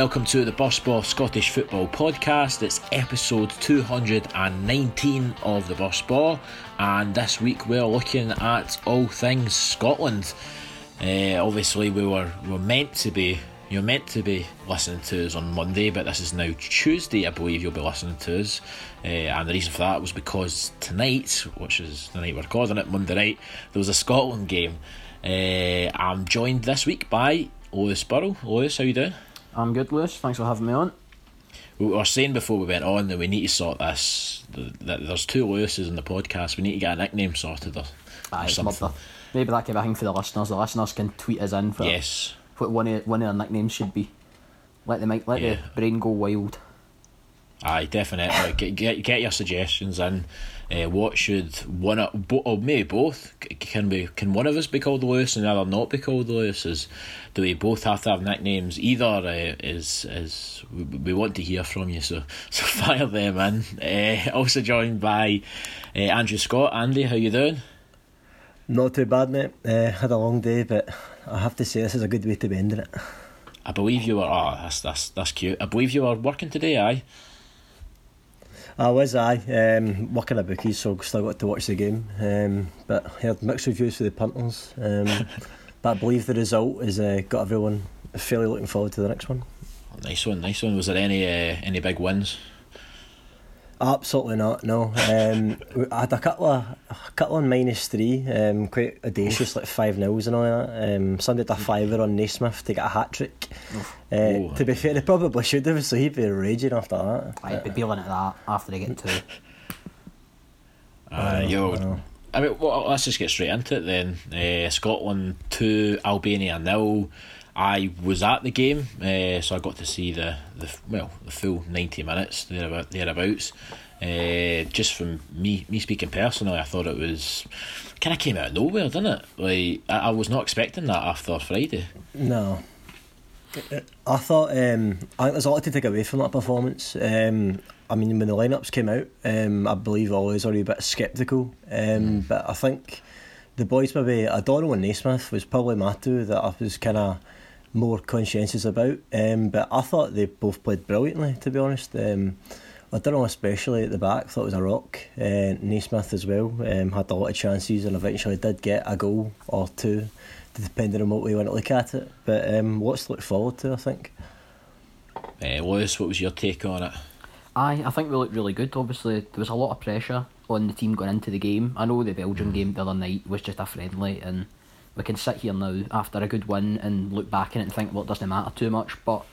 welcome to the Burst Baw Scottish Football Podcast. It's episode 219 of the Burst Baw, and this week we're looking at all things Scotland. Uh, obviously, we were, were meant to be you're meant to be listening to us on Monday, but this is now Tuesday, I believe you'll be listening to us. Uh, and the reason for that was because tonight, which is the night we're recording it, Monday night, there was a Scotland game. Uh, I'm joined this week by Lewis Burrow. Lewis, how you doing? I'm good, Lewis. Thanks for having me on. We were saying before we went on that we need to sort this. That there's two Lewises in the podcast. We need to get a nickname sorted or, Aye, or something. Maybe that could be a thing for the listeners. The listeners can tweet us in for Yes. what one of one of their nicknames should be. Let the mic, let Yeah. the brain go wild. Aye, definitely. get, get get your suggestions in. Uh, what should one of, bo- or maybe both? Can we? Can one of us be called the Lewis and the other not be called Lewis? Is do we both have to have nicknames? Either uh, is is we, we want to hear from you, so so fire them in. Uh, also joined by uh, Andrew Scott. Andy, how you doing? Not too bad, mate. Uh, had a long day, but I have to say this is a good way to be ending it. I believe you were. Oh, that's that's that's cute. I believe you were working today. Aye. I was, I um, working a bookies, so still got to watch the game. Um, but heard mixed reviews for the punters. Um, but I believe the result has uh, got everyone fairly looking forward to the next one. Nice one, nice one. Was there any uh, any big wins? Absolutely not. No, um, I had a couple of a couple on minus three, um, quite audacious, like five nils and all that. Um, Sunday had a fiver on Naismith to get a hat trick. Uh, Oh. to be fair, they probably should have, so he'd be raging after that. I'd be dealing at that after they get two. Uh, yo, I. I mean, well, let's just get straight into it then. Uh, Scotland two, Albania nil. I was at the game, uh, so I got to see the, the well the full ninety minutes thereabout, thereabouts. Uh, just from me me speaking personally, I thought it was kind of came out of nowhere, didn't it? Like I, I was not expecting that after Friday. No. I thought um, I think there's a lot to take away from that performance. Um, I mean, when the lineups came out, um, I believe I was already a bit sceptical. Um, But I think the boys maybe O'Donnell and Naismith was probably my two that I was kind of more conscientious about. Um, but I thought they both played brilliantly, to be honest. Um, O'Donnell especially at the back thought it was a rock. Uh, Naismith as well um, had a lot of chances and eventually did get a goal or two depending on what way you want to look at it. But um, lots to look forward to, I think. Uh, Lewis, what was your take on it? Aye, I think we looked really good. Obviously, there was a lot of pressure on the team going into the game. I know the Belgium game the other night was just a friendly, and we can sit here now after a good win and look back on it and think, well, it doesn't matter too much. But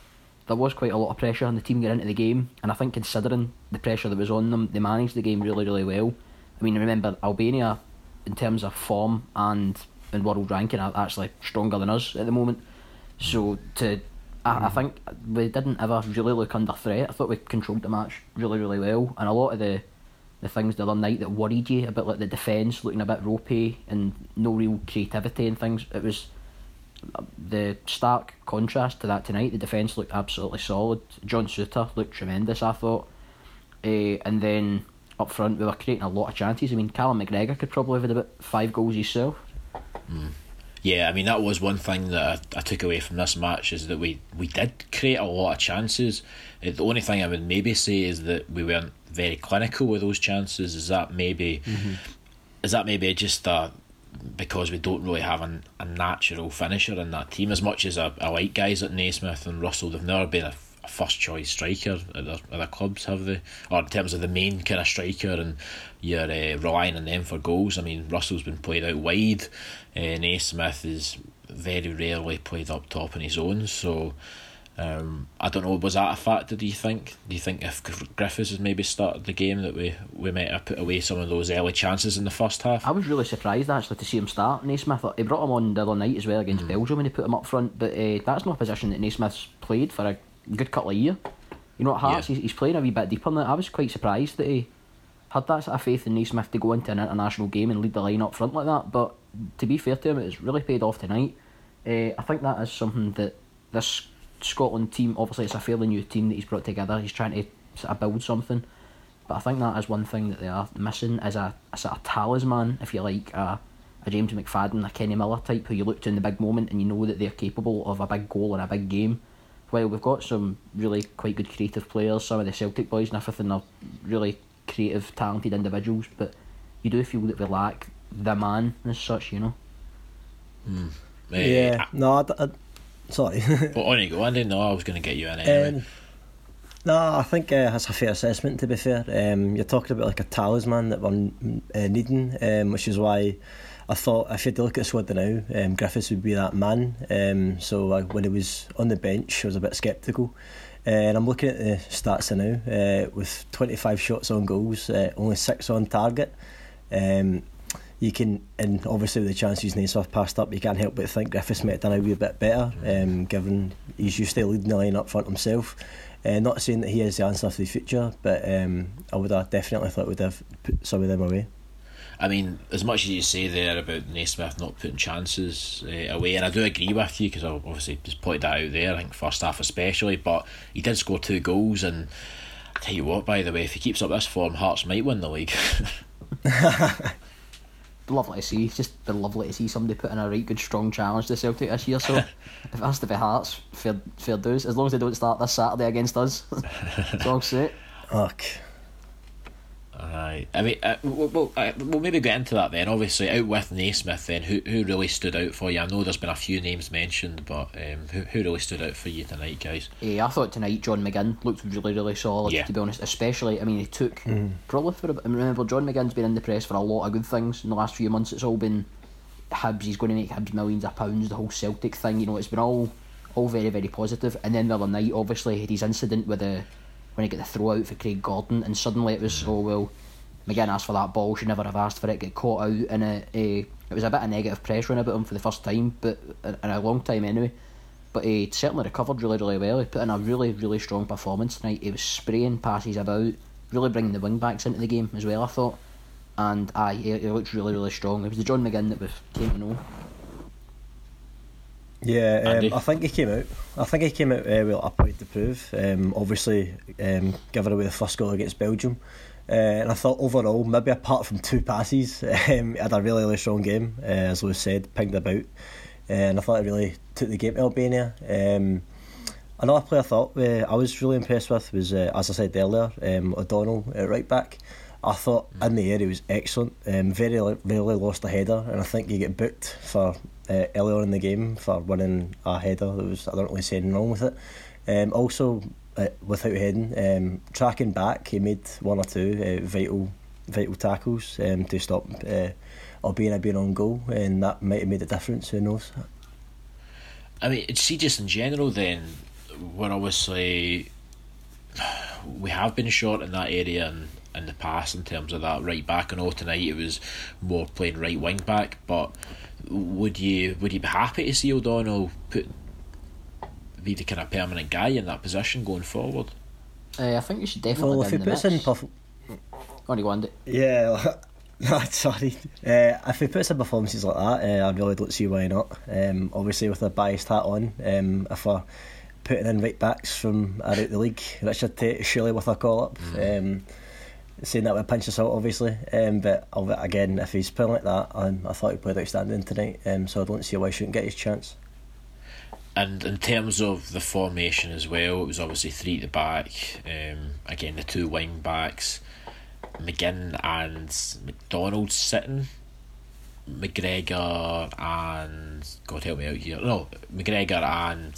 there was quite a lot of pressure on the team getting into the game, and I think considering the pressure that was on them, they managed the game really, really well. I mean, remember Albania, in terms of form and in world ranking, are actually stronger than us at the moment. So to, I, I think we didn't ever really look under threat. I thought we controlled the match really, really well, and a lot of the the things the other night that worried you, about like the defence looking a bit ropey and no real creativity and things. It was the stark contrast to that tonight. The defence looked absolutely solid. John Souttar looked tremendous, I thought. Uh, and then up front, we were creating a lot of chances. I mean, Callum McGregor could probably have had about five goals himself. Yeah, I mean that was one thing that I, I took away from this match is that we, we did create a lot of chances. Uh, the only thing I would maybe say is that we weren't very clinical with those chances. Is that maybe is that maybe just a, because we don't really have an, a natural finisher in that team as much as I, I like guys like Naismith and Russell. They've never been a, a first choice striker at their, at their clubs, have they? Or in terms of the main kind of striker and you're uh, relying on them for goals. I mean, Russell's been played out wide. Uh, Naismith is very rarely played up top on his own. So um, I don't know. Was that a factor? Do you think? Do you think if Griffiths has maybe started the game that we we might have put away some of those early chances in the first half? I was really surprised actually to see him start Naismith. He brought him on the other night as well against Belgium when he put him up front, but uh, that's not a position that Naismith's played for a good couple of years. You know, at Hearts, Yeah. he's, he's playing a wee bit deeper than that. I was quite surprised that he had that sort of faith in Naismith to go into an international game and lead the line up front like that. But to be fair to him, it's really paid off tonight. Uh, I think that is something that this Scotland team, obviously, it's a fairly new team that he's brought together. He's trying to sort of build something. But I think that is one thing that they are missing is a, a sort of talisman, if you like, a, a James McFadden, a Kenny Miller type who you look to in the big moment and you know that they're capable of a big goal or a big game. while we've got some really quite good creative players, some of the Celtic boys and everything are really creative, talented individuals, but you do feel that we lack the man as such, you know. Eh, yeah, no, I, I, sorry. But on you go, Andy. No, I was going to get you in anyway. Um, no, I think uh, that's a fair assessment. To be fair, um, you're talking about like a talisman that we're uh, needing, um, which is why I thought if you had to look at the now, um, Griffiths would be that man. Um, so uh, when he was on the bench, I was a bit sceptical. Uh, and I'm looking at the stats now uh, with 25 shots on goals, uh, only six on target. Um, you can, and obviously with the chances Naismith passed up, you can't help but think Griffiths might have done a wee bit better, um, given he's used to leading the line up front himself. Uh, not saying that he is the answer for the future, but um, I would have definitely thought we'd have put some of them away. I mean, as much as you say there about Naismith not putting chances uh, away, and I do agree with you because I obviously just pointed that out there, I think first half especially, but he did score two goals, and I tell you what, by the way, if he keeps up this form, Hearts might win the league. Lovely to see, it's just been lovely to see somebody put in a right good strong challenge to Celtic this year. So if it has to be Hearts, fair, fair dues. As long as they don't start this Saturday against us, it's all set. Ugh. Aye, I mean, uh, we'll, we'll, uh, we'll maybe get into that then. Obviously, out with Naismith, then who who really stood out for you? I know there's been a few names mentioned, but um, who who really stood out for you tonight, guys? Yeah, I thought tonight John McGinn looked really, really solid, Yeah. to be honest. Especially, I mean, he took probably for. A, I remember, John McGinn's been in the press for a lot of good things in the last few months. It's all been Hibs, he's going to make Hibs millions of pounds, the whole Celtic thing, you know, it's been all all very, very positive. And then the other night, obviously, he had his incident with the when he got the throw out for Craig Gordon, and suddenly it was, oh, well, McGinn asked for that ball, should never have asked for it, get caught out, and it, eh, it was a bit of negative pressure on about him for the first time, but in a long time anyway. But he certainly recovered really, really well. He put in a really, really strong performance tonight. He was spraying passes about, really bringing the wing backs into the game as well, I thought. And aye, he, he looked really, really strong. It was the John McGinn that we came to know. Yeah, um, I think he came out. I think he came out uh, with a point to prove. Um, obviously, um, giving away the first goal against Belgium, uh, and I thought overall, maybe apart from two passes, um, he had a really, really strong game. Uh, as Lewis said, pinged about, uh, and I thought he really took the game to Albania. Um, another player I thought uh, I was really impressed with was, uh, as I said earlier, um, O'Donnell at right back. I thought in the air he was excellent. Um, very rarely lost a header, and I think he get booked for uh, earlier in the game for winning a header. There was I don't really see anything wrong with it. Um, also, uh, without heading, um, tracking back, he made one or two uh, vital vital tackles um, to stop uh, Albania being on goal, and that might have made a difference. Who knows? I mean, see, just in general, then we're obviously we have been short in that area in, in the past in terms of that right back. I know tonight it was more playing right wing back, but would you would you be happy to see O'Donnell put be the kind of permanent guy in that position going forward? Uh, I think you should definitely Well, be if he in the puts mix. in perf- Go on, you go, Andy. Yeah, no, sorry. Uh, if he puts in performances like that, uh, I really don't see why not. Um, obviously, with a biased hat on, um, if we're putting in right backs from out the league, Richard Tait surely with a call up. Um, saying that with a pinch of salt, obviously. Um, but again, if he's playing like that, um, I thought he played outstanding tonight. Um, so I don't see why he shouldn't get his chance. And in terms of the formation as well, it was obviously three at the back. Um, again, the two wing backs, McGinn and McDonald sitting, McGregor and God help me out here. No, McGregor and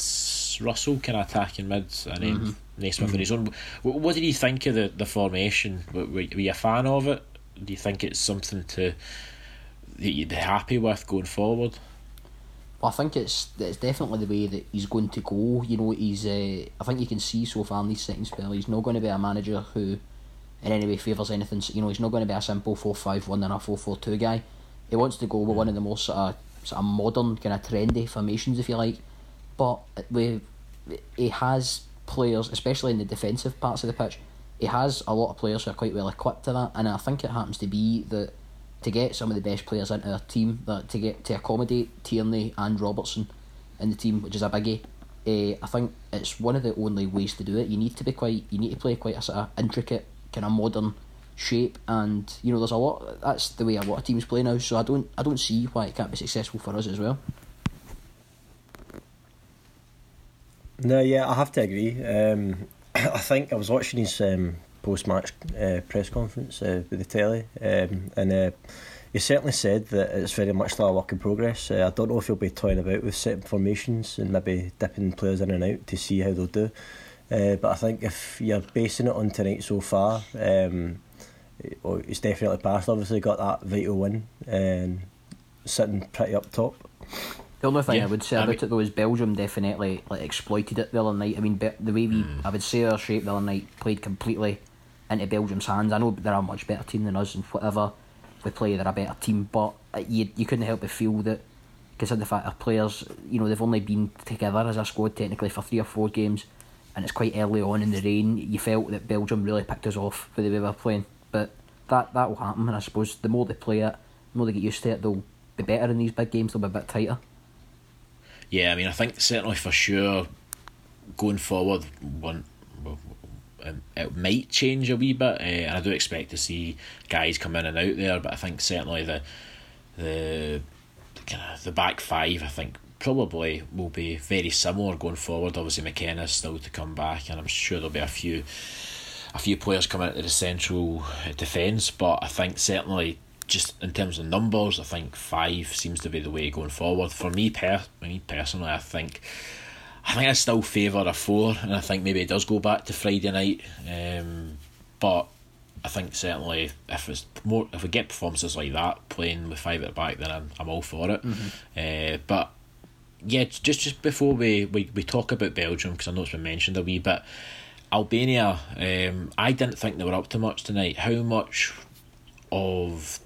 Russell can of attacking mid, and then Naismith on his own. Wh- What did you think of the, the formation? Were, were you a fan of it? Do you think it's something to that you'd be happy with going forward? Well, I think it's it's definitely the way that he's going to go. You know, he's. Uh, I think you can see so far in these second spell, he's not going to be a manager who, in any way, favours anything. You know, he's not going to be a simple four five one and a four four two guy. He wants to go with one of the most sort of sort of modern kind of trendy formations, if you like. But we, he has players, especially in the defensive parts of the pitch. He has a lot of players who are quite well equipped to that, and I think it happens to be that to get some of the best players into our team, that to get to accommodate Tierney and Robertson in the team, which is a biggie. Uh, I think it's one of the only ways to do it. You need to be quite, you need to play quite a sort of intricate, kind of modern shape, and you know there's a lot. That's the way a lot of teams play now. So I don't, I don't see why it can't be successful for us as well. No, yeah, I have to agree. Um, I think I was watching his um, post-match uh, press conference uh, with the telly, um, and uh, he certainly said that it's very much like a work in progress. Uh, I don't know if he'll be toying about with certain formations and maybe dipping players in and out to see how they'll do. Uh, but I think if you're basing it on tonight so far, um, it's definitely passed. Obviously, got that vital win and sitting pretty up top. The only thing Yeah, I would say I about mean- it though is Belgium definitely like exploited it the other night. I mean, the way we, Hmm. I would say our shape the other night played completely into Belgium's hands. I know they're a much better team than us and whatever. We play, they're a better team, but you you couldn't help but feel that, considering the fact our players, you know, they've only been together as a squad technically for three or four games, and it's quite early on in the reign. You felt that Belgium really picked us off with the way we were playing, but that that will happen, and I suppose the more they play it, the more they get used to it, they'll be better in these big games. They'll be a bit tighter. Yeah, I mean, I think certainly for sure going forward, one it might change a wee bit, uh, and I do expect to see guys come in and out there. But I think certainly the the kind of the back five, I think probably will be very similar going forward. Obviously, McKenna's still to come back, and I'm sure there'll be a few a few players coming into the central uh, defence, but I think certainly just in terms of numbers, I think five seems to be the way going forward. For me, per me personally, I think I think I still favour a four, and I think maybe it does go back to Friday night. Um, but I think certainly if it's more if we get performances like that playing with five at the back, then I'm I'm all for it. Uh, but yeah, just just before we, we, we talk about Belgium, because I know it's been mentioned a wee bit, Albania, um, I didn't think they were up to much tonight. How much of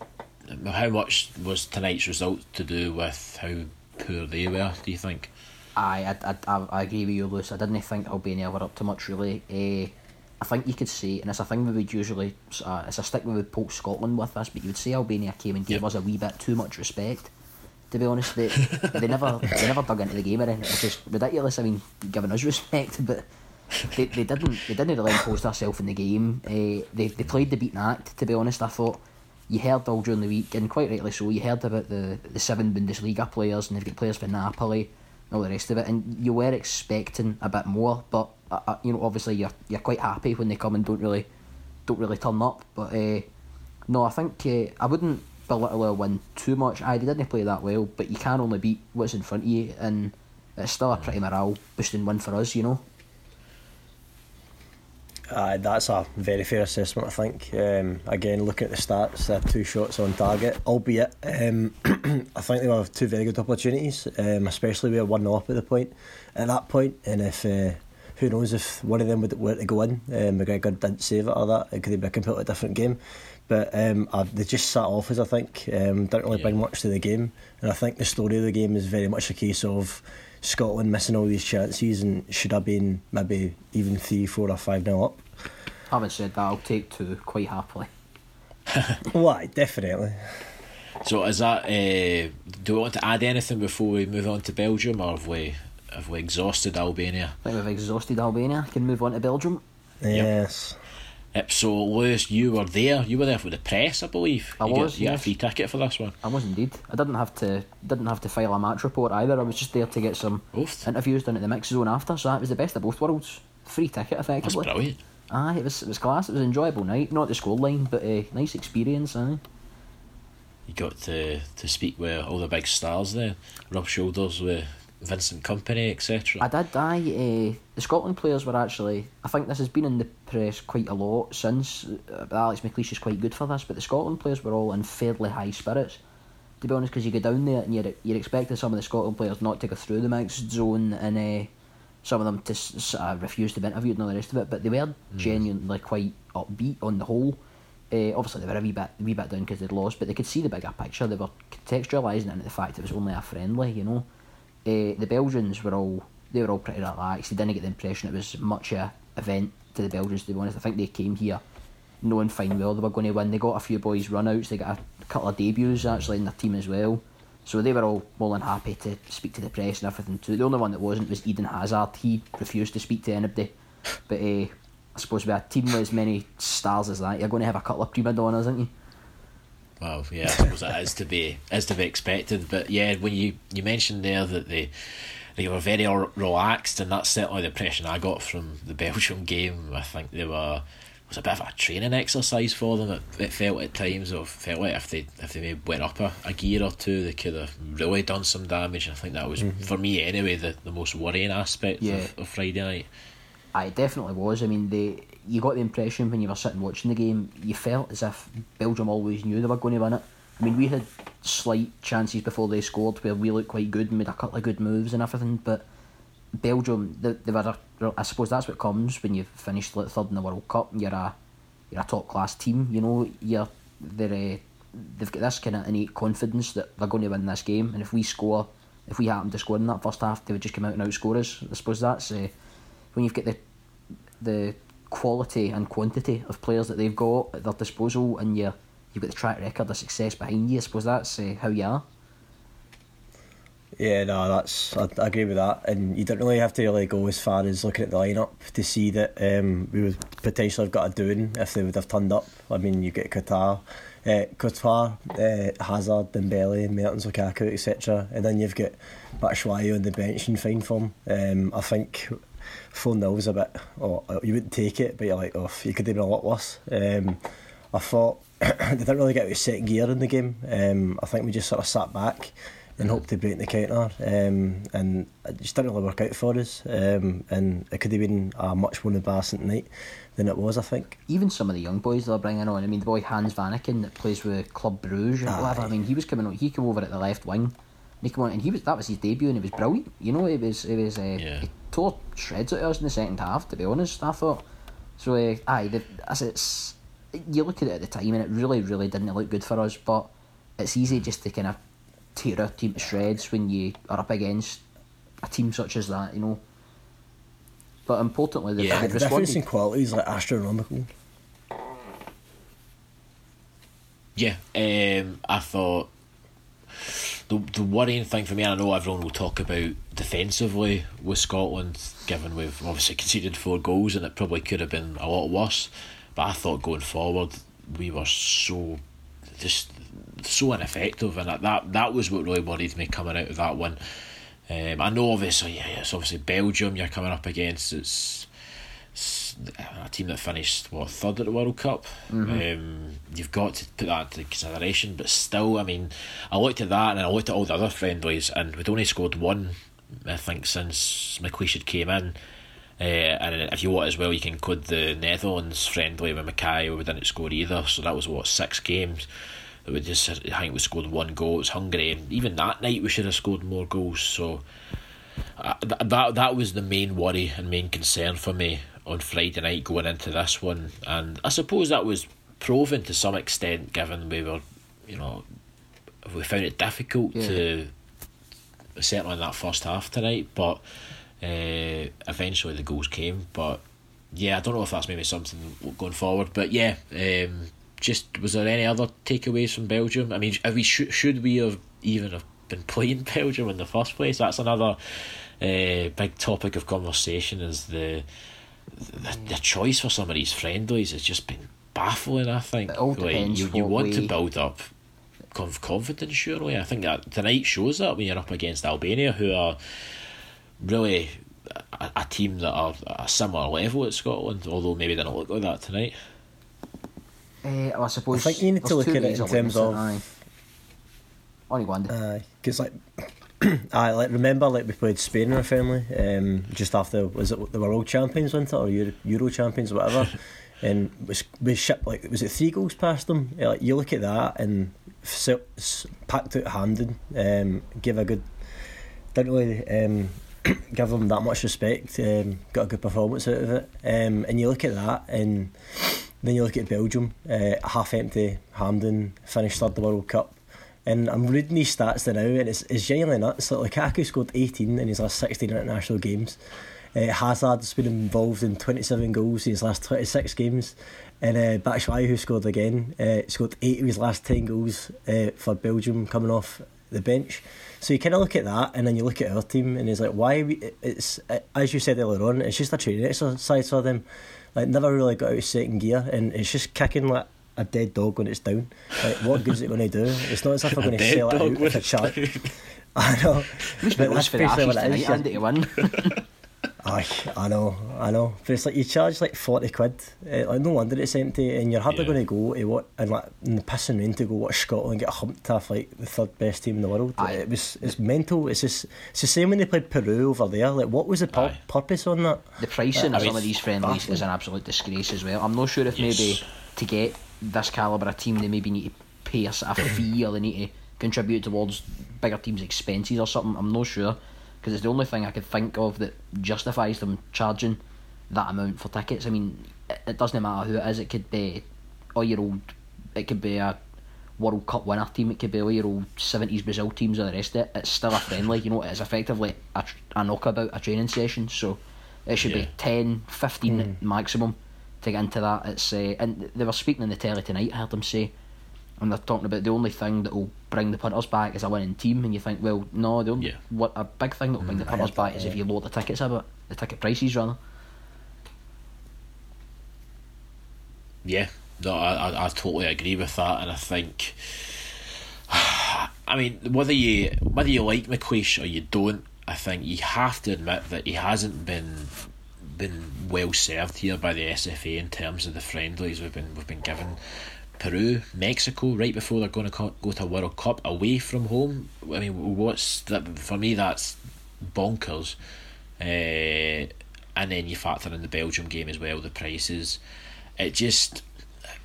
how much was tonight's result to do with how poor they were? Do you think? I, I, I, I agree with you, Lewis. I didn't think Albania were up to much, really. Uh, I think you could say, and it's a thing we would usually, uh, it's a stick we would poke Scotland with this, but you would say Albania came and gave Yep. us a wee bit too much respect. To be honest, they they never they never dug into the game or anything, which is ridiculous. I mean, giving us respect, but they, they didn't they didn't really impose themselves in the game. Uh, they they played the beaten act. To be honest, I thought you heard all during the week, and quite rightly so. You heard about the the seven Bundesliga players, and they've got players for Napoli all the rest of it, and you were expecting a bit more. But uh, uh, you know, obviously, you're you're quite happy when they come and don't really don't really turn up. But uh, no, I think uh, I wouldn't belittle a win too much. I didn't play that well, but you can only beat what's in front of you, and it's still a pretty morale boosting win for us. You know. Uh, that's a very fair assessment, I think. Um, again, looking at the stats, they had two shots on target, albeit um, I think they have two very good opportunities, um, especially we were 1 0 up at the point, at that point, and if uh, who knows if one of them would were to go in, um, McGregor didn't save it or that, it could have been a completely different game. But um, uh, they just sat off as I think, um, didn't really bring much to the game, and I think the story of the game is very much a case of Scotland missing all these chances and should have been maybe even 3, 4 or 5 nil up. Having said that, I'll take two quite happily. Why, definitely. So is that? Uh, do we want to add anything before we move on to Belgium, or have we have we exhausted Albania? I think we've exhausted Albania. Can move on to Belgium. Yes. Yep. So Lewis, you were there. You were there for the press, I believe. I you was, Got, you got a free ticket for this one. I was indeed. I didn't have to didn't have to file a match report either. I was just there to get some interviews done at the mix zone after. So that was the best of both worlds. Free ticket, effectively. That's brilliant. Aye, it was it was class. It was an enjoyable night. Not the scoreline, but a nice experience. Aye. You got to to speak with all the big stars there, rub shoulders with Vincent Kompany, etc. I did. I uh, the Scotland players were actually. I think this has been in the press quite a lot since. Uh, Alex McLeish is quite good for this, but the Scotland players were all in fairly high spirits. To be honest, because you go down there and you're you're expecting some of the Scotland players not to go through the mixed zone and uh, some of them to s- uh, refuse to be interviewed and all the rest of it. But they were genuinely quite upbeat on the whole. Uh, obviously, they were a wee bit, wee bit down because they'd lost, but they could see the bigger picture. They were contextualising it into the fact it was only a friendly, you know. Uh, the Belgians were all they were all pretty relaxed. They didn't get the impression it was much a event to the Belgians. To be honest, I think they came here knowing fine well they were going to win. They got a few boys run runouts. They got a couple of debuts actually in their team as well. So they were all more than happy to speak to the press and everything too. The only one that wasn't was Eden Hazard. He refused to speak to anybody. But uh, I suppose with a team with as many stars as that, you're going to have a couple of prima donnas, aren't you? Well, yeah, I suppose that is to be is to be expected. But yeah, when you, you mentioned there that they they were very relaxed, and that's certainly the impression I got from the Belgium game. I think they were it was a bit of a training exercise for them. It, it felt at times of felt like if they if they maybe went up a, a gear or two, they could have really done some damage. I think that was Mm-hmm. for me anyway the, the most worrying aspect Yeah. of, of Friday night. I definitely was. I mean, they you got the impression when you were sitting watching the game, you felt as if Belgium always knew they were going to win it. I mean, we had slight chances before they scored where we looked quite good and made a couple of good moves and everything, but Belgium, they, they were. A, I suppose that's what comes when you've finished like third in the World Cup. And you're a you're a top class team. You know, you're they're uh, they've got this kind of innate confidence that they're going to win this game, and if we score, if we happen to score in that first half, they would just come out and outscore us. I suppose that's uh, when you've got the the quality and quantity of players that they've got at their disposal, and you you've got the track record of success behind you. I suppose that's uh, how you are. Yeah, no, that's I, I agree with that, and you don't really have to really go as far as looking at the lineup to see that um, we would potentially have got a doing if they would have turned up. I mean, you get Qatar, uh, Courtois, uh, Hazard, Dembele, Mertens, Lukaku, etc., and then you've got Batshuayi on the bench in fine form. Um, I think four 0 was a bit. Oh, you wouldn't take it, but you're like, oh, you could have been a lot worse. Um, I thought they didn't really get out of second gear in the game. Um, I think we just sort of sat back and hoped to break the counter, um, and it just didn't really work out for us. Um, and it could have been a much more embarrassing night than it was, I think. Even some of the young boys they're bringing on. I mean, the boy Hans Vanaken that plays with Club Bruges and Aye. whatever. I mean, he was coming on. He came over at the left wing. And he came on, and he was that was his debut, and it was brilliant. You know, it was it was. Uh, Yeah. He tore shreds at us in the second half. To be honest, I thought. So uh, aye, the, as it's you look at it at the time, and it really really didn't look good for us. But it's easy just to kind of tear a team to shreds when you are up against a team such as that. You know. But importantly, they've, Yeah, they've the difference in quality is like astronomical. Yeah, um, I thought the the worrying thing for me, and I know everyone will talk about defensively with Scotland, given we've obviously conceded four goals and it probably could have been a lot worse. But I thought going forward, we were so just so ineffective, and that that, was what really worried me coming out of that one. Um, I know obviously, yeah, it's obviously Belgium you're coming up against. It's a team that finished what third at the World Cup. Um, you've got to put that into consideration, but still, I mean, I looked at that and I looked at all the other friendlies, and we'd only scored one, I think, since McLeish had came in. Uh, and if you want as well, you can include the Netherlands friendly with Mackay, where we didn't score either. So that was what six games. That we just, I think we scored one goal. It was Hungary, and even that night we should have scored more goals. So uh, th- that that was the main worry and main concern for me on Friday night going into this one, and I suppose that was proven to some extent, given we were, you know, we found it difficult Yeah. to certainly in that first half tonight, but uh, eventually the goals came. But yeah, I don't know if that's maybe something going forward, but yeah. Um, just was there any other takeaways from Belgium? I mean, have we should should we have even have been playing Belgium in the first place? That's another uh, big topic of conversation. Is the, the the choice for some of these friendlies has just been baffling. I think It all like depends you, you what want to build up conf- confidence. Surely, I think that tonight shows that when you're up against Albania, who are really a, a team that are a similar level at Scotland, although maybe they don't look like that tonight. Uh, well, I suppose. I think you need to look at it in terms of- Aye. On you go, Andy. Aye, because like, I like remember like we played Spain in our family, um, just after was it the World Champions winter or Euro, Euro Champions or whatever, and we, we shipped like was it three goals past them? Yeah, like you look at that and s- s- packed out Hampden, um, give a good, didn't really um, give them that much respect, um, got a good performance out of it, um, and you look at that and then you look at Belgium, uh, half empty Hampden finished third the World Cup. And I'm reading these stats now, and it's, it's genuinely nuts. Like Lukaku scored 18 in his last 16 international games. Uh, Hazard's been involved in 27 goals in his last 26 games. And uh, Batshuayi, who scored again, uh, scored 8 of his last 10 goals uh, for Belgium coming off the bench. So you kind of look at that, and then you look at our team, and it's like, why? We, it's uh, As you said earlier on, it's just a training exercise for them. Like, never really got out of second gear, and it's just kicking like a dead dog when it's down. Like, what good is it going to do? It's not as if we're going to sell it out if a down. I know. But that's for basically what it is, Andy, to win. Aye, I know, I know. But it's like you charge like forty quid. Uh, like no wonder it's empty, and you're hardly Yeah. going to go to what and like in the pissing rain to go watch Scotland get humped off like the third best team in the world. Aye. It was it's mental. It's just it's the same when they played Peru over there. Like what was the pur- purpose on that? The pricing of some of these friendlies baffling. is an absolute disgrace as well. I'm not sure if Yes. maybe to get this calibre of team they maybe need to pay us a, of fee or they need to contribute towards bigger teams' expenses or something. I'm not sure because it's the only thing I could think of that justifies them charging that amount for tickets. I mean, it, it doesn't matter who it is. It could be all year old. It could be a World Cup winner team. It could be all your old seventies Brazil teams or the rest of it. It's still a friendly. You know, it's effectively a, a knockabout, a training session. So it should Yeah. be 10, 15 hmm. maximum to get into that. It's uh, and they were speaking in the telly tonight. I heard them say, and they're talking about the only thing that will bring the punters back is a winning team. And you think, well, no, the only Yeah. what a big thing that will bring the I punters back that, is if you lower the tickets a bit, the ticket prices rather. Yeah, no, I, I, I totally agree with that, and I think, I mean, whether you whether you like McLeish or you don't, I think you have to admit that he hasn't been been well served here by the SFA in terms of the friendlies we've been we've been given. Peru, Mexico, right before they're going to go to World Cup away from home. I mean, what's that? For me, that's bonkers. Uh, and then you factor in the Belgium game as well. The prices, it just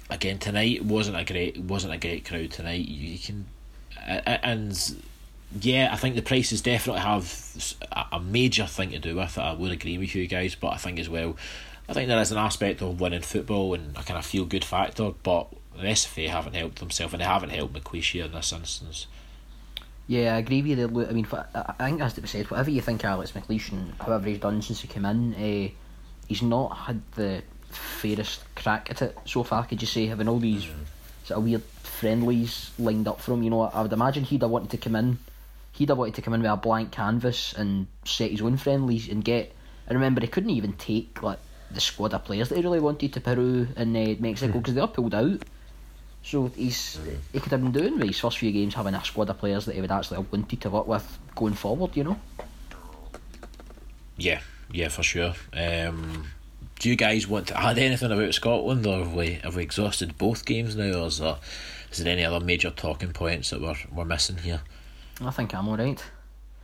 again tonight wasn't a great wasn't a great crowd tonight. You, can and yeah, I think the prices definitely have a major thing to do with it. I would agree with you guys, but I think as well, I think there is an aspect of winning football and a kind of feel good factor. But the SFA haven't helped themselves, and they haven't helped McLeish here in this instance. Yeah, I agree with you. there, I mean, I think it has to be said. Whatever you think, of Alex McLeish, and however he's done since he came in, uh, he's not had the fairest crack at it so far. Could you say having all these sort of weird friendlies lined up for him? You know, I would imagine he'd have wanted to come in. He'd have wanted to come in with a blank canvas and set his own friendlies and get. I remember, he couldn't even take like the squad of players that he really wanted to Peru and uh, Mexico because they were pulled out. So he's he could have been doing with his first few games having a squad of players that he would actually have wanted to work with going forward. You know. Yeah, yeah, for sure. Um, do you guys want to add anything about Scotland, or have we have we exhausted both games now, or is there, is there any other major talking points that we're we're missing here? I think I'm alright.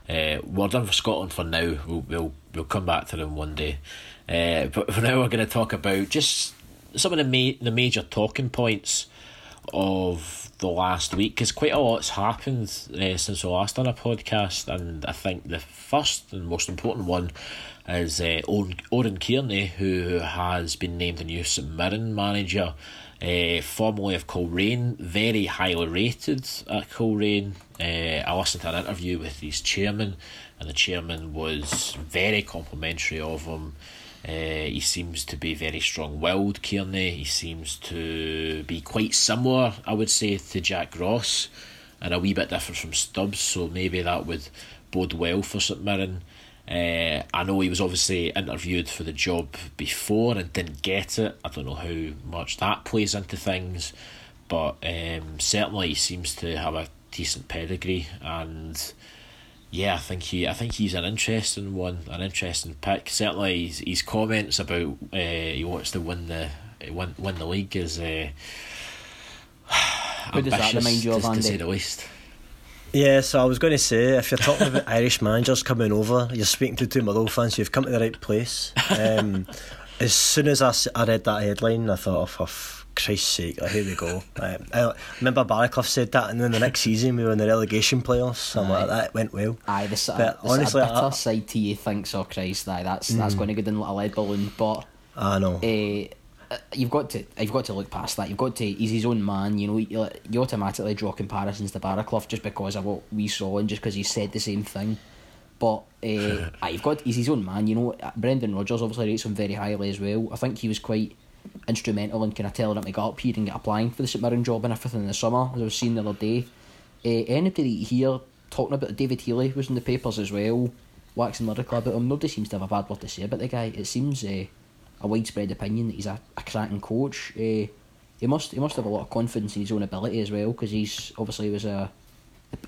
Uh, we're done for Scotland for now. We'll we'll, we'll come back to them one day. Uh, but for now, we're going to talk about just some of the ma- the major talking points of the last week because quite a lot's happened uh, since we last done a podcast, and I think the first and most important one is uh, Oran, Oran Kearney, who has been named the new St Mirren manager. Uh, formerly of Coleraine, very highly rated at Coleraine. Uh, I listened to an interview with his chairman, and the chairman was very complimentary of him. Uh, he seems to be very strong willed, Kearney. He seems to be quite similar, I would say, to Jack Ross and a wee bit different from Stubbs, so maybe that would bode well for St Mirren. Uh, I know he was obviously interviewed for the job before and didn't get it. I don't know how much that plays into things, but um, certainly he seems to have a decent pedigree and yeah, I think he, I think he's an interesting one, an interesting pick. Certainly, his, his comments about uh, he wants to win the win, win the league is uh, Who does that ambitious, remind you of, to, to say the least. Yeah, so I was going to say, if you're talking about Irish managers coming over, you're speaking to two Motherwell fans, you've come to the right place. Um, as soon as I, s- I read that headline, I thought, oh, for f- Christ's sake, like, here we go. Um, I remember Baraclough said that, and then the next season we were in the relegation playoffs. I'm like, that went well. Aye, the sort But sort honestly, of bitter I- side to you thinks, oh Christ, aye, that's that's going to go down like a lead balloon. But I know. uh, you've got to you've got to look past that. You've got to he's his own man. You know, you, you automatically draw comparisons to Baraclough just because of what we saw and just because he said the same thing. But uh, you've got he's his own man. You know, Brendan Rodgers obviously rates him very highly as well. I think he was quite instrumental in kind of telling him to get up here and get applying for the St Mirren job and everything in the summer. As I was seeing the other day, uh, anybody here talking about David Healy was in the papers as well, waxing lyrical about him. Nobody seems to have a bad word to say about the guy. It seems uh, a widespread opinion that he's a, a cracking coach. Uh, he must he must have a lot of confidence in his own ability as well because he's obviously was a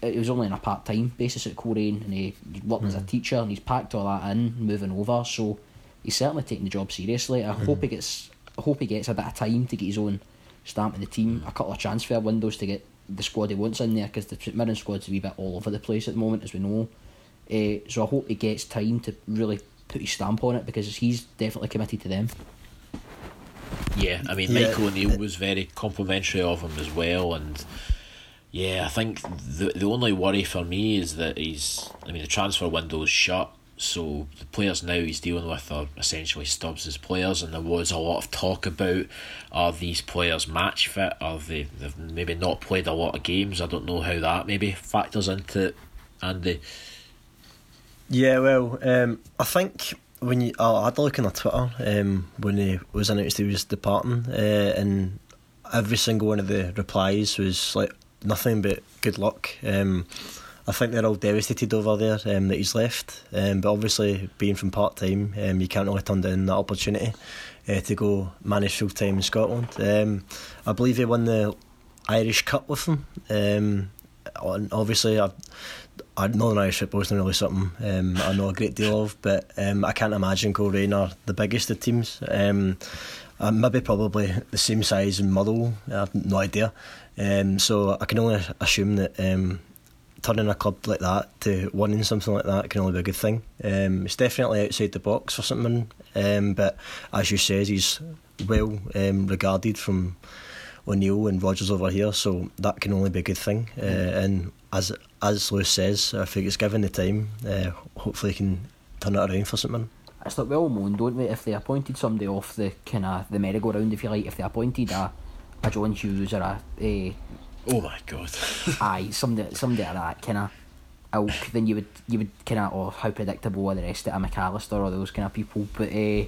he was only on a part time basis at Coleraine and he worked as a teacher and he's packed all that in, moving over. So he's certainly taking the job seriously. I hope he gets I hope he gets a bit of time to get his own stamp in the team, a couple of transfer windows to get the squad he wants in there because the St Mirren squad's a wee bit all over the place at the moment, as we know. Uh, so I hope he gets time to really put his stamp on it because he's definitely committed to them. Yeah, I mean, Yeah. Michael O'Neill was very complimentary of him as well, and yeah, I think the the only worry for me is that he's. I mean, the transfer window's shut, so the players now he's dealing with are essentially Stubbs' players, and there was a lot of talk about are these players match fit? Are they they've maybe not played a lot of games? I don't know how that maybe factors into it, Andy. Yeah, well, um, I think when you, I had a look on the Twitter um, when he was announced he was departing, uh, and every single one of the replies was like nothing but good luck. Um, I think they're all devastated over there um, that he's left, um, but obviously being from part time, um, you can't really turn down that opportunity uh, to go manage full time in Scotland. Um, I believe he won the Irish Cup with them. Um, obviously, I, I Northern Irish football is not really something um, I know a great deal of, but um, I can't imagine Coleraine are the biggest of teams. Um, uh, maybe probably the same size in Motherwell. I have no idea. Um, so I can only assume that um, turning a club like that to winning something like that can only be a good thing. Um, it's definitely outside the box for something, um, but as you said, he's well um, regarded from O'Neill and Rodgers over here, so that can only be a good thing. Uh, and as as Lewis says, I think it's given the time, uh, hopefully he can turn it around for something. It's like well known, don't we? If they appointed somebody off the kind of the merry-go-round, if you like, if they appointed a a John Hughes or a, a Oh my god. aye somebody somebody of that kind of ilk, then you would you would kind of oh how predictable are the rest of it, a McAllister or those kind of people, but uh,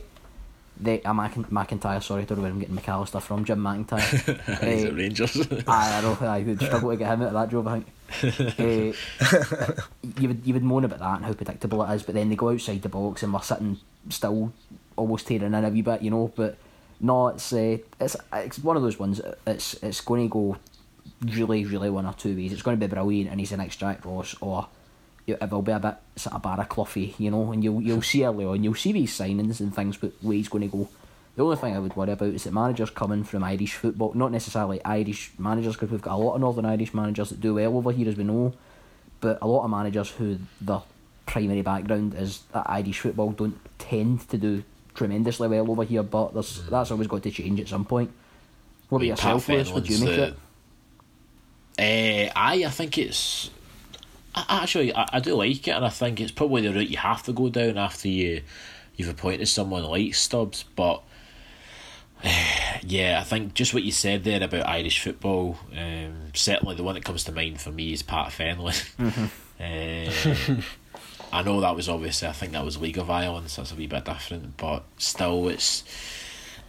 they a Mac- McIntyre, sorry, I don't know where I'm getting McAllister from, Jim McIntyre. He's Eh, at Rangers. Aye, I know. Aye, who'd struggle to get him out of that job, I think. uh, you would you would moan about that and how predictable it is, but then they go outside the box and we're sitting still, almost tearing in a wee bit, you know. But no, it's uh, it's it's one of those ones. It's it's going to go really really one or two ways. It's going to be brilliant, and he's the next Jack Ross, or it will be a bit sort of Barra Cloughy, you know. And you'll you'll see early on, you'll see these signings and things, but where he's going to go. The only thing I would worry about is that managers coming from Irish football, not necessarily Irish managers, because we've got a lot of Northern Irish managers that do well over here, as we know, but a lot of managers who their primary background is that Irish football don't tend to do tremendously well over here, but there's, that's always got to change at some point. What about I mean, yourself, Lewis? What you make it? Uh, aye, I think it's. Actually, I, I do like it, and I think it's probably the route you have to go down after you you've appointed someone like Stubbs. But yeah, I think just what you said there about Irish football. Um, certainly, the one that comes to mind for me is Pat Fenlon. Uh, I know that was obviously. I think that was League of Ireland. That's a wee bit different, but still, it's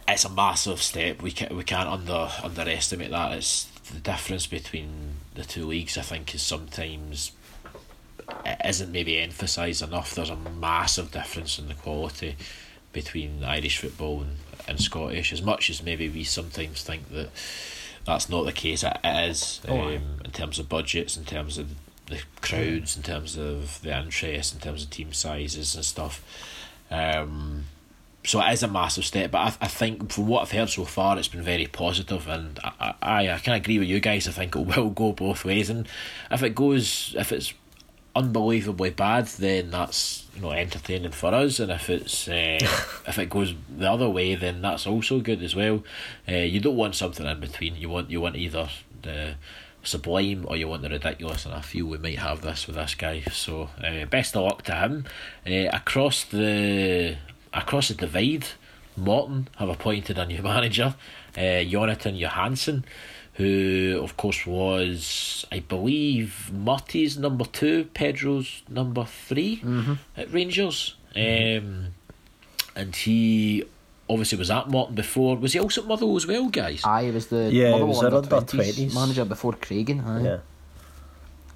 it's a massive step. We can we can't under underestimate that. It's the difference between the two leagues. I think is sometimes it isn't maybe emphasised enough. There's a massive difference in the quality between Irish football and, and Scottish. As much as maybe we sometimes think that that's not the case, it, it is Oh, um, in terms of budgets, in terms of the crowds, in terms of the interest, in terms of team sizes and stuff. Um, so it is a massive step, but I, I think from what I've heard so far, it's been very positive, and I I, I can agree with you guys. I think it will go both ways, and if it goes, if it's unbelievably bad, then that's you know entertaining for us, and if it's uh, if it goes the other way, then that's also good as well. Uh, you don't want something in between. You want you want either the sublime or you want the ridiculous, and I feel we might have this with this guy. So uh, best of luck to him. Uh, across the across the divide, Morton have appointed a new manager, uh, Jonathan Johansson, who of course was, I believe, Murty's number two, Pedro's number 3 at Rangers. Um, and he obviously was at Morton before. Was he also at Motherwell as well, guys? Aye, he was the Yeah, Motherwell was under under 20s 20s. manager before Craigan. Aye. Yeah.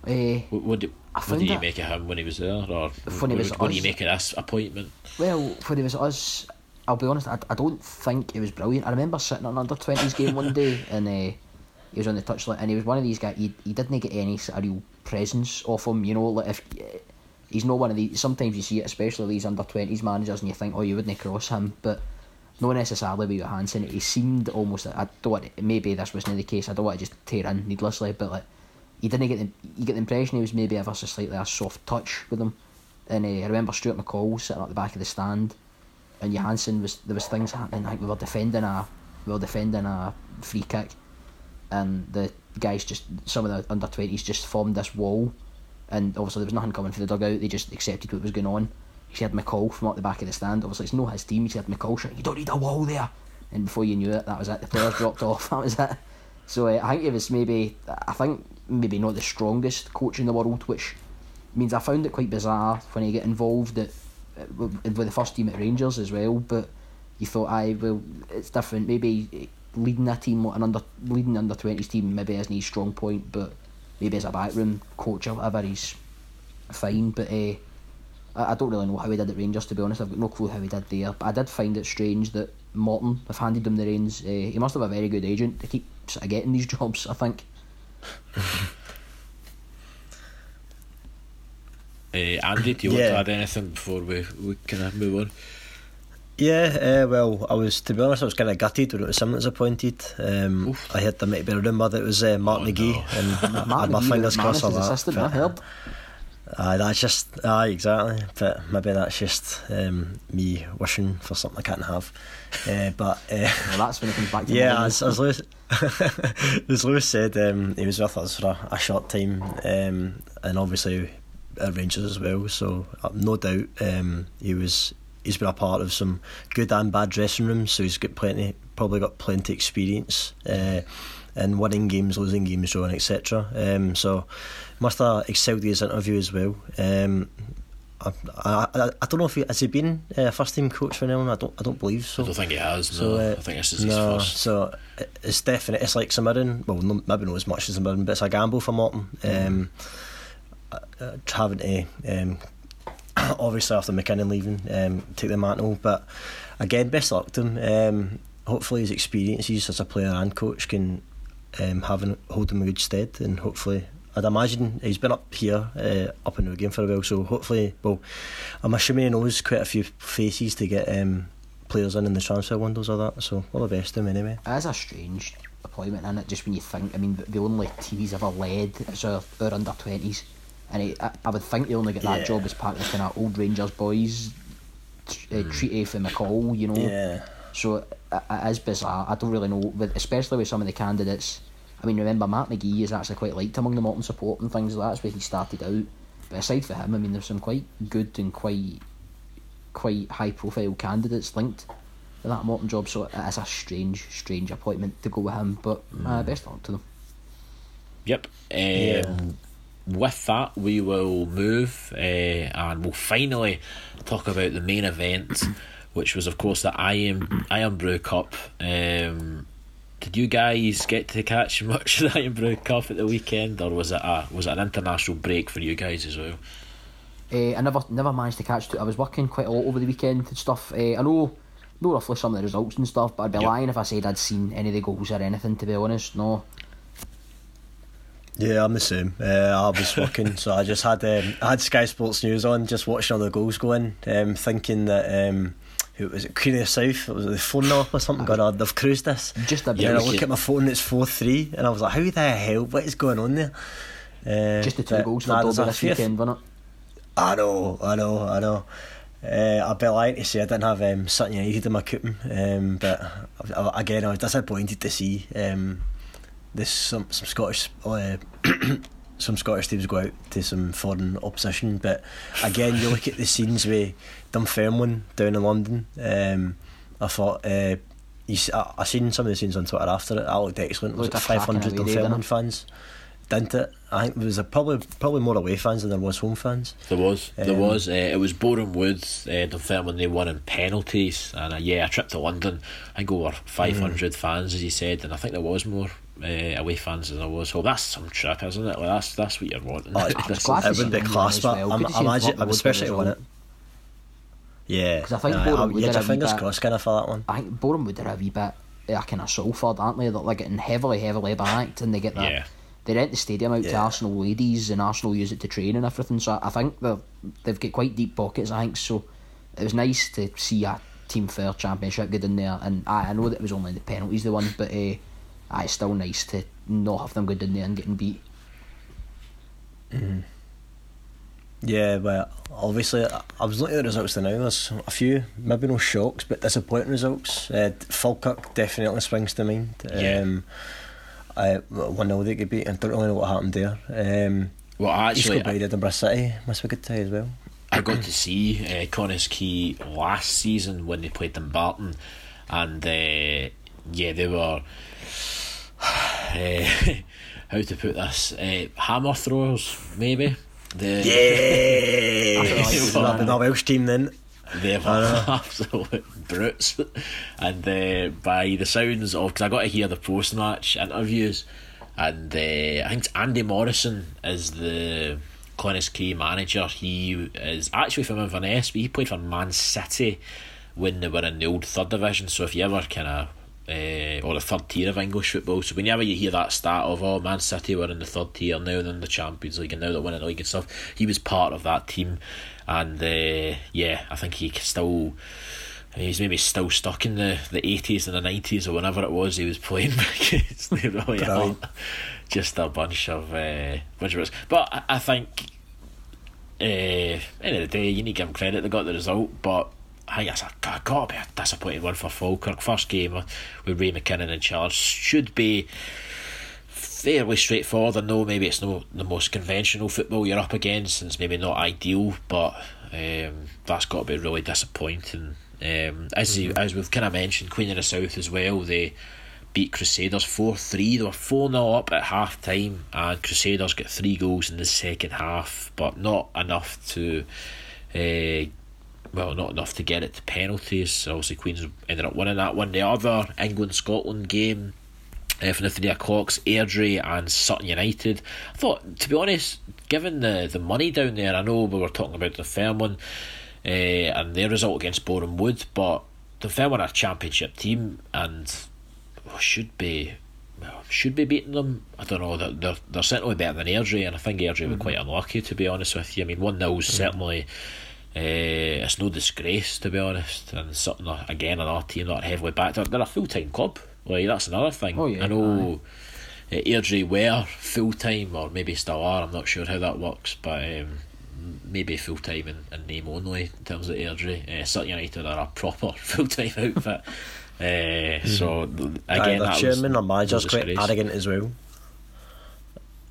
Eh, What, what, did, I what found did you make of him when he was there? Or When he was what, what do you us- make of this appointment? Well, when it was us, I'll be honest, I, I don't think it was brilliant. I remember sitting on an under 20s game one day and uh, he was on the touchline and he was one of these guys, he, he didn't get any sort of real presence off him. You know, like if he's not one of these. Sometimes you see it, especially these under twenties managers, and you think, oh, you wouldn't cross him, but not necessarily with Johansson. He seemed almost. I don't want. Maybe this wasn't the case. I don't want to just tear in needlessly, but like he didn't get the. You get the impression he was maybe ever so slightly a soft touch with him. And uh, I remember Stuart McCall sitting at the back of the stand, and Johansson was there was things happening. Like we were defending a we were defending a free kick, and the guys just some of the under twenties just formed this wall, and obviously there was nothing coming for the dugout. They just accepted what was going on. He had McCall from up the back of the stand. Obviously it's not his team. He had McCall shouting, "You don't need a wall there," and before you knew it, that was it. The players dropped off. That was it. So uh, I think it was maybe I think maybe not the strongest coach in the world, which means I found it quite bizarre when he get involved at, with the first team at Rangers as well. But you thought, I well, it's different. Maybe leading a team, an under leading under twenties team, maybe isn't his strong point, but maybe as a backroom coach or whatever, he's fine. But uh, I, I don't really know how he did at Rangers. To be honest, I've got no clue how he did there. But I did find it strange that Morton have handed him the reins. Uh, he must have a very good agent to keep sort of getting these jobs. I think. Uh, Andy, do you yeah. want to add anything before we, we kind of move on? Yeah, uh, well, I was to be honest, I was kind of gutted when it was Simmons appointed. Um, I had the maybe rumour that it was uh, Mark oh, McGhee, no. and Mark I had my fingers crossed on that. Assistant, but, I heard. Aye, that's just aye exactly. But maybe that's just um, me wishing for something I can't have. Uh, but uh, well, that's when it comes back. to Yeah, as, as Lewis, as Lewis said, um, he was with us for a, a short time, um, and obviously at Rangers as well. So uh, no doubt um, he was. He's been a part of some good and bad dressing rooms, so he's got plenty, probably got plenty experience uh, in winning games, losing games, drawing, etc. Um, so must have excelled his interview as well. I, I, I don't know if he has he been uh, first team coach for anyone. I don't I don't believe so. I don't think he has. So, no, uh, I think this is his first. So it's definitely it's like St Mirren. Well, no, maybe not as much as St Mirren, but it's a gamble for Morton. Mm. Um, uh, having to um, obviously after McKinnon leaving um, take the mantle, but again, best luck to him. Um, hopefully his experiences as a player and coach can um, have hold him in good stead, and hopefully I'd imagine he's been up here, uh, up in the game for a while. So hopefully, well, I'm assuming he knows quite a few faces to get um, players in in the transfer windows or that. So all the best to him anyway. It is a strange appointment, isn't it? Just when you think, I mean, the only team he's ever led is our, our under twenties, and he, I, I, would think they only get that yeah. job as part of the kind of old Rangers boys uh, mm. treaty for McCall, you know. Yeah. So it, it is bizarre. I don't really know, but especially with some of the candidates I mean, remember Matt McGhee is actually quite liked among the Morton support and things like that. That's where he started out. But aside from him, I mean, there's some quite good and quite quite high profile candidates linked to that Morton job. So it's a strange, strange appointment to go with him. But uh, mm. best luck to them. Yep. Um, yeah. With that, we will move uh, and we'll finally talk about the main event, which was, of course, the Iron Irn-Bru Cup. Um, did you guys get to catch much of the Irn-Bru Cup at the weekend, or was it a was it an international break for you guys as well? Uh, I never never managed to catch it. I was working quite a lot over the weekend and stuff. Uh, I know know roughly some of the results and stuff, but I'd be yep. lying if I said I'd seen any of the goals or anything. To be honest, no. Yeah, I'm the same. Uh, I was working, so I just had um, I had Sky Sports News on, just watching all the goals going, um, thinking that um, who was it Queen of the South? It was the phone off or something? On they've cruised this. Just a bit. yeah I look at my phone it's 4-3 and I was like how the hell what is going on there? Uh, just the two goals for nah, Dobbie this weekend wasn't it? I know I know I know. Uh, I'd be lying to say I didn't have um, Sutton United in my coupon um, but again I was disappointed to see um, this some, some Scottish uh, some Scottish teams go out to some foreign opposition. But again, you look at the scenes with Dunfermline down in London. Um, I thought uh, you, I, I seen some of the scenes on Twitter after it. That looked excellent. Was it five hundred Dunfermline fans? Didn't it? I think there was a, probably probably more away fans than there was home fans. There was, there um, was. Uh, it was Boreham Wood, uh, Dunfermline. They won in penalties, and uh, yeah, a trip to London. I think over five hundred mm. fans, as you said, and I think there was more uh, away fans as I was. So that's some trip, isn't it? Like that's that's what you're wanting. Oh, it's, it would be class, but well. I'm, I'm, imagine, I'm especially win it. Yeah, because I think yeah, Boreham Wood fingers bit, crossed kind of for that one. I think Boreham Wood are a wee bit uh, kind of Salford, aren't they? That they're like getting heavily, heavily backed, and they get that. Yeah. they rent the stadium out to Arsenal ladies, and Arsenal use it to train and everything. So I think they've they've got quite deep pockets. I think so. It was nice to see a team fair championship get in there, and I, I know that it was only the penalties they won, but uh, it's still nice to not have them go in there and getting beat. Yeah, but obviously, I was looking at the results now. There's a few, maybe no shocks, but disappointing results. Uh, Falkirk definitely springs to mind. Yeah. Um, I, 1 0 they could beat. I don't really know what happened there. Um, Well, actually, Kilbride, Edinburgh City must be good tie as well. I got to see uh, Connah's Quay last season when they played Dumbarton, and uh, yeah, they were. Uh, how to put this? Uh, hammer throwers, maybe. The, Yeah, Well, not Welsh team then. They were absolute brutes. And uh, by the sounds of, because I got to hear the post match interviews, and uh, I think Andy Morrison is the Connah's Quay manager. He is actually from Inverness, but he played for Man City when they were in the old third division. So if you ever kind of uh, or the third tier of English football. So whenever you hear that stat of oh Man City were in the third tier now they're in the Champions League and now they're winning the league and stuff, he was part of that team, and uh, yeah, I think he still. He's maybe still stuck in the, the 80s and the 90s or whenever it was he was playing because they really are just a bunch of uh, bunch of brutes. But I, I think uh, end of the day, you need to give them credit. They got the result, but I think it's a, got to be a disappointing one for Falkirk. First game with Ray McKinnon in charge should be fairly straightforward. I know maybe it's not the most conventional football you're up against, and it's maybe not ideal, but um, that's got to be really disappointing. Um, as you, as we've kind of mentioned, Queen of the South as well. They beat Crusaders four three. They were four 0 up at half time, and Crusaders got three goals in the second half, but not enough to. Uh, well, not enough to get it to penalties. Obviously, Queens ended up winning that one. The other England Scotland game uh, from the three o'clocks, Airdrie and Sutton United. I thought, to be honest, given the, the money down there, I know we were talking about the Fairmont uh, and their result against Boreham Wood, but the Fairmont are a championship team and should be well, should be beating them. I don't know. They're, they're, they're certainly better than Airdrie, and I think Airdrie were quite unlucky, to be honest with you. I mean, 1 0 is certainly. Uh, it's no disgrace to be honest, and something again another team that are heavily backed. They're, they're a full time club. Like that's another thing. Oh, yeah, I know uh, Airdrie were full time, or maybe still are. I'm not sure how that works, but um, maybe full time in, in name only in terms of Airdrie. Uh, Sutton United are a proper full time outfit. Uh, so again, Aye, their chairman was or manager's no quite arrogant as well.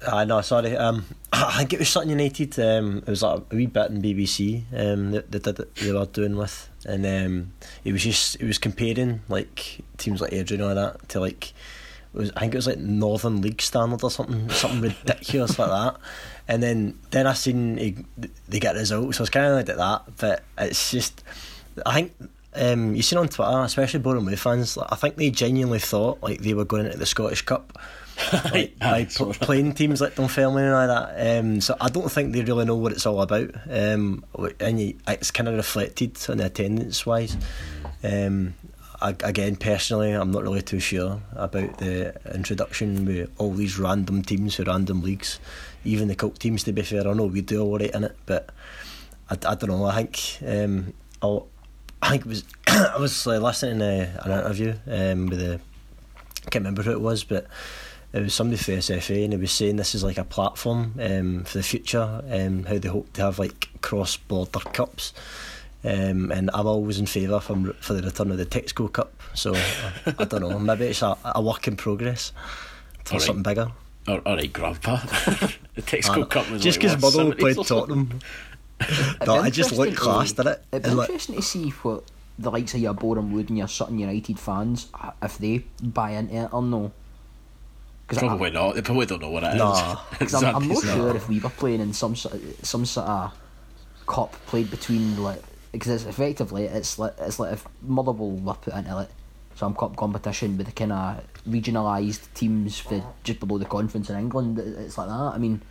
I know, sorry. Um, I think it was Sutton United. Um, it was like a wee bit in BBC. Um, that, that, that they were doing with, and um, it was just it was comparing like teams like Airdrie and all that to like. Was, I think it was like Northern League standard or something, something ridiculous like that. And then then I seen he, they get results, so I was kind of like at that. But it's just, I think um, you seen on Twitter, especially Wood fans, like, I think they genuinely thought like they were going into the Scottish Cup. like, by pl- playing teams like Dunfermline and all that. Um, so I don't think they really know what it's all about. Um, and you, it's kind of reflected on the attendance wise. Um, I, again, personally, I'm not really too sure about the introduction with all these random teams for random leagues. Even the colt teams, to be fair, I know we do all right in it, but I, I don't know. I think um, I'll, I think it was I was uh, listening to an interview um, with the I can't remember who it was, but it was somebody for SFA, and he was saying this is like a platform um, for the future, um, how they hope to have like cross border cups. Um, and I'm always in favour for, for the return of the Texaco Cup. So I, I don't know, maybe it's a, a work in progress for Alright. something bigger. All right, Grandpa. the Texaco Uh, Cup was just because Motherwell 70s played? Tottenham. no, I just look classed at it. It'd be And like, interesting to see what the likes of your Boreham Wood and your Sutton United fans, uh, if they buy into it or no. Because Probably not. They probably don't know what it is. Nah. I'm, I'm not Exactly. sure if we were playing in some sort of, some sort of cup played between like because it's effectively it's like it's like if Motherwell were put into it some cup competition with the kind of regionalised teams for just below the conference in England. It's like that. I mean,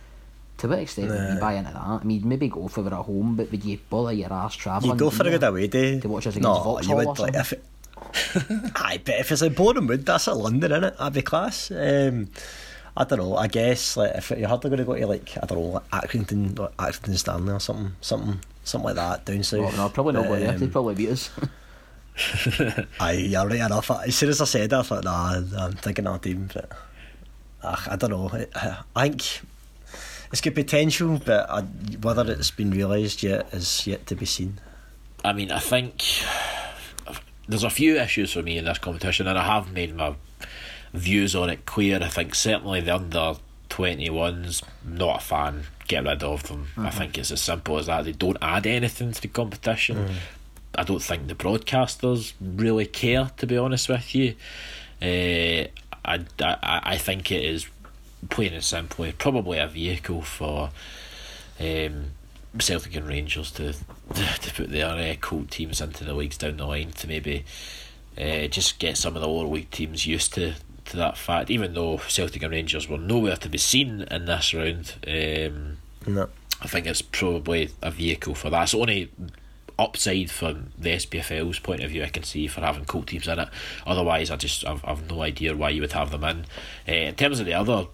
to what extent would you buy into that? I mean, maybe go for it at home, but would you bother your ass travelling? you go for a good away day. To watch us against no, Vauxhall you or would like if it. Aye, but if it's like Boreham Wood, that's at London, innit? That'd be class. Um, I don't know. I guess like if you're hardly going to go to like I don't know like Accrington or Accrington Stanley or something, something, something like that down south. Well, no, probably not going there. um, They'd probably beat us. Aye, you're right enough. As soon as I said that, I thought, nah, I'm thinking that team, but ugh, I don't know. I think it's got potential, but I, whether it's been realised yet is yet to be seen. I mean, I think there's a few issues for me in this competition, and I have made my views on it clear. I think certainly the under 21s, not a fan, get rid of them. I think it's as simple as that. They don't add anything to the competition. I don't think the broadcasters really care, to be honest with you. Uh, I, I, I think it is plain and simply probably a vehicle for um, Celtic and Rangers to to put their uh, colt teams into the leagues down the line to maybe uh, just get some of the lower league teams used to to that fact. Even though Celtic and Rangers were nowhere to be seen in this round, um, No. I think it's probably a vehicle for that. It's the only upside from the SPFL's point of view I can see for having colt teams in it. Otherwise, I just I've, I've no idea why you would have them in. Uh, in terms of the other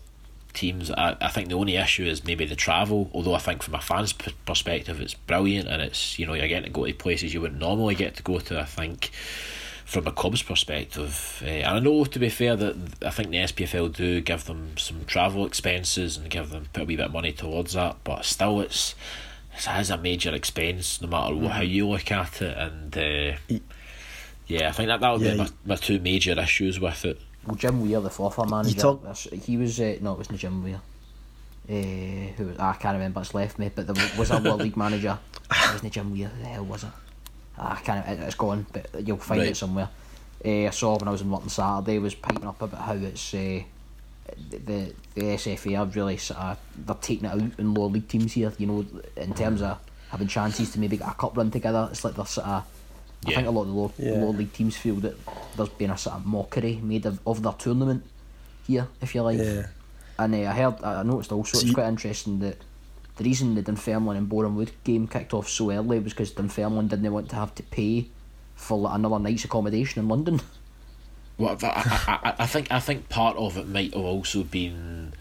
teams, I, I think the only issue is maybe the travel. Although I think from a fan's p- perspective, it's brilliant and it's you know you're getting to go to places you wouldn't normally get to go to. I think from a Cubs perspective, uh, and I know to be fair that I think the SPFL do give them some travel expenses and give them put a wee bit of money towards that, but still it's it has a major expense no matter what how you look at it, and uh, yeah, I think that that would Yeah, be my, my two major issues with it. Well, Jim Weir, the Forfar manager, talk- he was uh, no, it wasn't Jim Weir. Uh, who was, I can't remember. It's left me, but there was- a World League manager. It wasn't Jim Weir. Who the hell was it? Ah, I can't. It, it's gone, but you'll find Right. it somewhere. Uh, I saw when I was in work on Saturday was piping up about how it's uh, the the SFA are really sort of they're taking it out in lower league teams here. You know, in terms of having chances to maybe get a cup run together. It's like they're sort of. I Yeah. think a lot of the low, Yeah. lower league teams feel that there's been a sort of mockery made of, of their tournament here, if you like. Yeah. And uh, I heard, I noticed also See- it's quite interesting that the reason the Dunfermline and Boreham Wood game kicked off so early was because Dunfermline didn't want to have to pay for like, another night's accommodation in London. Well, I, I, I, I think I think part of it might have also been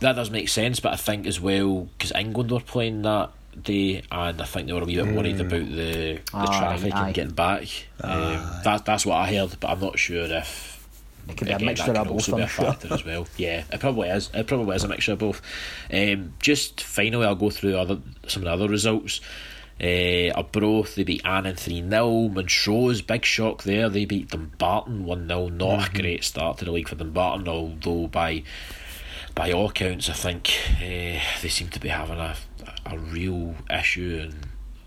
that does make sense, but I think as well because England were playing that day, and I think they were a wee bit worried about the the Ah, traffic aye. and getting back. Um, that that's what I heard, but I'm not sure if It could be a mixture of both, be I'm sure. as well. Yeah, it probably is. It probably is a mixture of both. Um, just finally, I'll go through other some of the other results. Uh, Arbroath they beat Annan 3 0. Montrose, big shock there. They beat Dumbarton 1 0. Not a great start to the league for Dumbarton, although by by all accounts, I think uh, they seem to be having a, a real issue and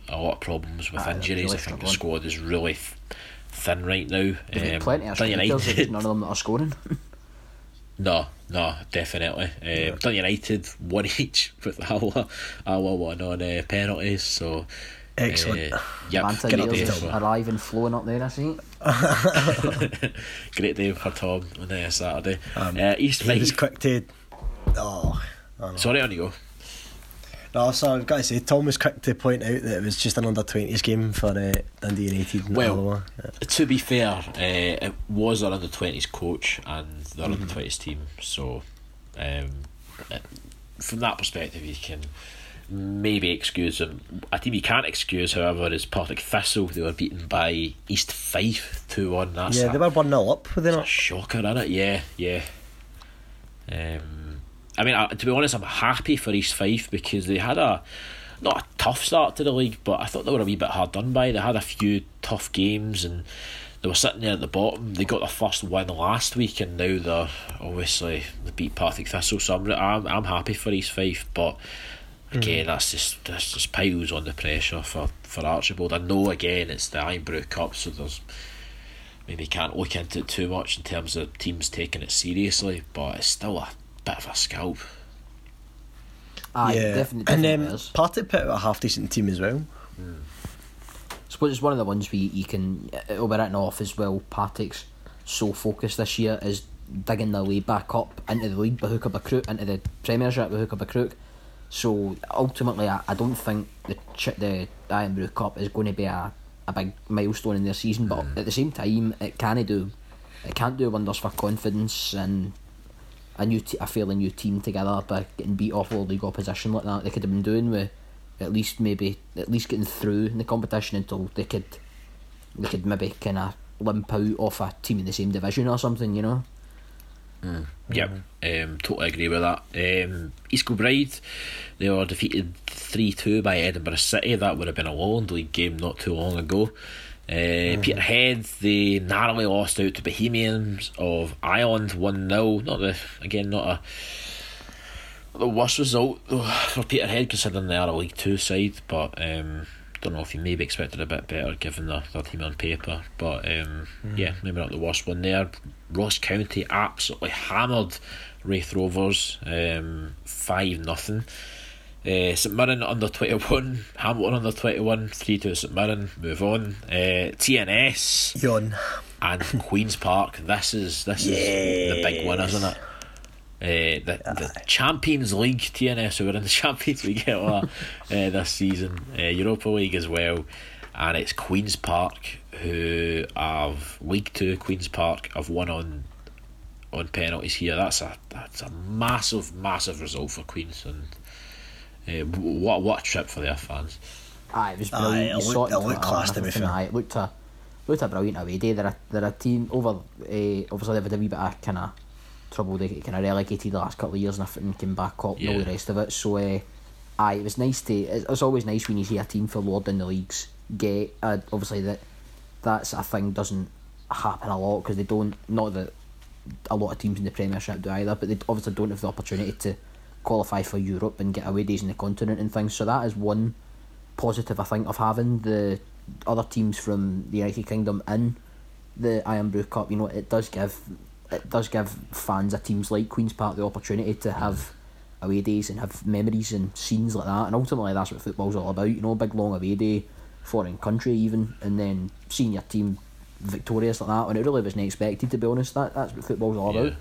a lot of problems with Aye, injuries. really I think the struggling. squad is really th- thin right now. They've Um, plenty of Dun United- none of them that are scoring. no, no, definitely. Um, Dun United one each with Alloa, Alloa one on uh, penalties. So Excellent. Uh, yep, Manta great Raiders day, arriving, flowing up there, I see. great day for Tom on uh, Saturday. Um, uh, East He was quick to. Oh. I know. Sorry, on you go. No, so I've got to say, Tom was quick to point out that it was just an under 20s game for uh, Dundee United. Well, Yeah. To be fair, uh, it was our under twenties coach and their Mm-hmm. under twenties team. So, um, uh, from that perspective, you can maybe excuse them. A team you can't excuse, however, is Partick Thistle. They were beaten by East Fife two one. That's Yeah, a, they were 1 0 up, were they a not? shocker, isn't it? Yeah, yeah. Um, I mean, I, to be honest, I'm happy for East Fife because they had a not a tough start to the league, but I thought they were a wee bit hard done by. They had a few tough games and they were sitting there at the bottom. They got their first win last week, and now they're obviously they beat Partick Thistle. So I'm, I'm, I'm happy for East Fife, but again, mm. that's just that's just piles on the pressure for for Archibald. I know again it's the Irn-Bru Cup, so there's maybe can't look into it too much in terms of teams taking it seriously, but it's still a bit of a scalp. Aye, yeah. definitely, and then um, is. Partick put out a half decent team as well. suppose it's one of the ones where you can it'll be written off as well. Partick's sole focus this year is digging their way back up into the league by hook or by crook, into the Premiership by hook or by crook. So ultimately, I, I don't think the ch- the Irn-Bru Cup is going to be a, a big milestone in their season. But at the same time, it can do it can't do wonders for confidence and a new t- a fairly new team together by getting beat off low league opposition like that. They could have been doing with at least maybe at least getting through in the competition until they could they could maybe kind of limp out off a team in the same division or something, you know. Yep, um, totally agree with that. Um, East Kilbride, they were defeated 3 2 by Edinburgh City. That would have been a Lowland League game not too long ago. Uh, Peterhead, they narrowly lost out to Bohemians of Ireland 1 0. Not the, again, not a not the worst result though, for Peterhead considering they are a League Two side, but um, don't know if you maybe expected a bit better given their, their team on paper. But um, yeah, maybe not the worst one there. Ross County absolutely hammered Raith Rovers um, 5 nothing. Uh, St Mirren under 21, Hamilton under 21, 3 2 St Mirren, move on. Uh, TNS Yawn. and Queen's Park. This is this is the big one, isn't it? Uh, the, the Champions League TNS, who were in the Champions League uh, this season, uh, Europa League as well, and it's Queen's Park who have League Two. Queen's Park have won on on penalties here. That's a that's a massive massive result for Queens, and uh, what what a trip for their fans. Aye, it was Aye, brilliant. it looked- it, it in looked Twitter class, and to be fair. Aye, it looked a looked a brilliant away day. They're a, they're a team over. Uh, obviously, they've had a wee bit of kind of trouble. They kind of relegated the last couple of years and everything came back up and all the rest of it. So, uh, aye, it was nice to. It's, it's always nice when you see a team for Lord down the leagues get. Uh, obviously, that that's a thing doesn't happen a lot because they don't. Not that a lot of teams in the Premiership do either, but they obviously don't have the opportunity to qualify for Europe and get away days in the continent and things. So that is one positive I think of having the other teams from the United Kingdom in the Irn-Bru Cup. You know, it does give it does give fans of teams like Queens Park the opportunity to have away days and have memories and scenes like that. And ultimately, that's what football's all about. You know, big long away day, foreign country even, and then seeing your team victorious like that when it really wasn't expected. To be honest, that that's what football's all about.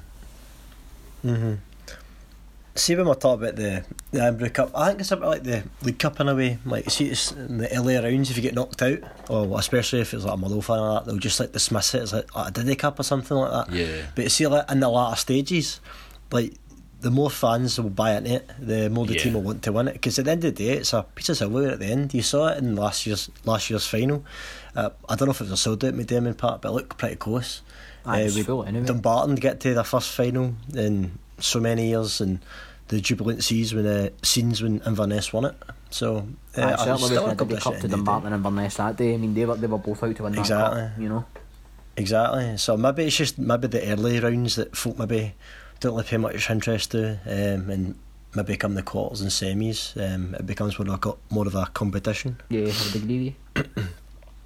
Mm-hmm. See when we talk about the the Irn-Bru Cup, I think it's a bit like the League Cup in a way. Like see, it's in the earlier rounds if you get knocked out, or especially if it's like a Motherwell fan or that, they'll just like dismiss it as like a Diddy Cup or something like that. Yeah. But you see, like in the latter stages, like the more fans will buy into it, the more the Yeah. team will want to win it. Because at the end of the day, it's a piece of silver at the end. You saw it in last year's last year's final. Uh, I don't know if it was a sold out McDiarmid Park, but it looked pretty close. Aye, it was we- full anyway. Dumbarton to get to their first final in so many years, and the jubilant scenes when uh, scenes when Inverness won it. So uh, I certainly still was a going to be couple cup of to shit in the. Dumbarton and Inverness that day. I mean, they were they were both out to win that Exactly. cup. You know. Exactly. So maybe it's just maybe the early rounds that folk maybe don't really pay much interest to, um, and maybe come the quarters and semis, um, it becomes more of a, more of a competition. Yeah, I would agree with you.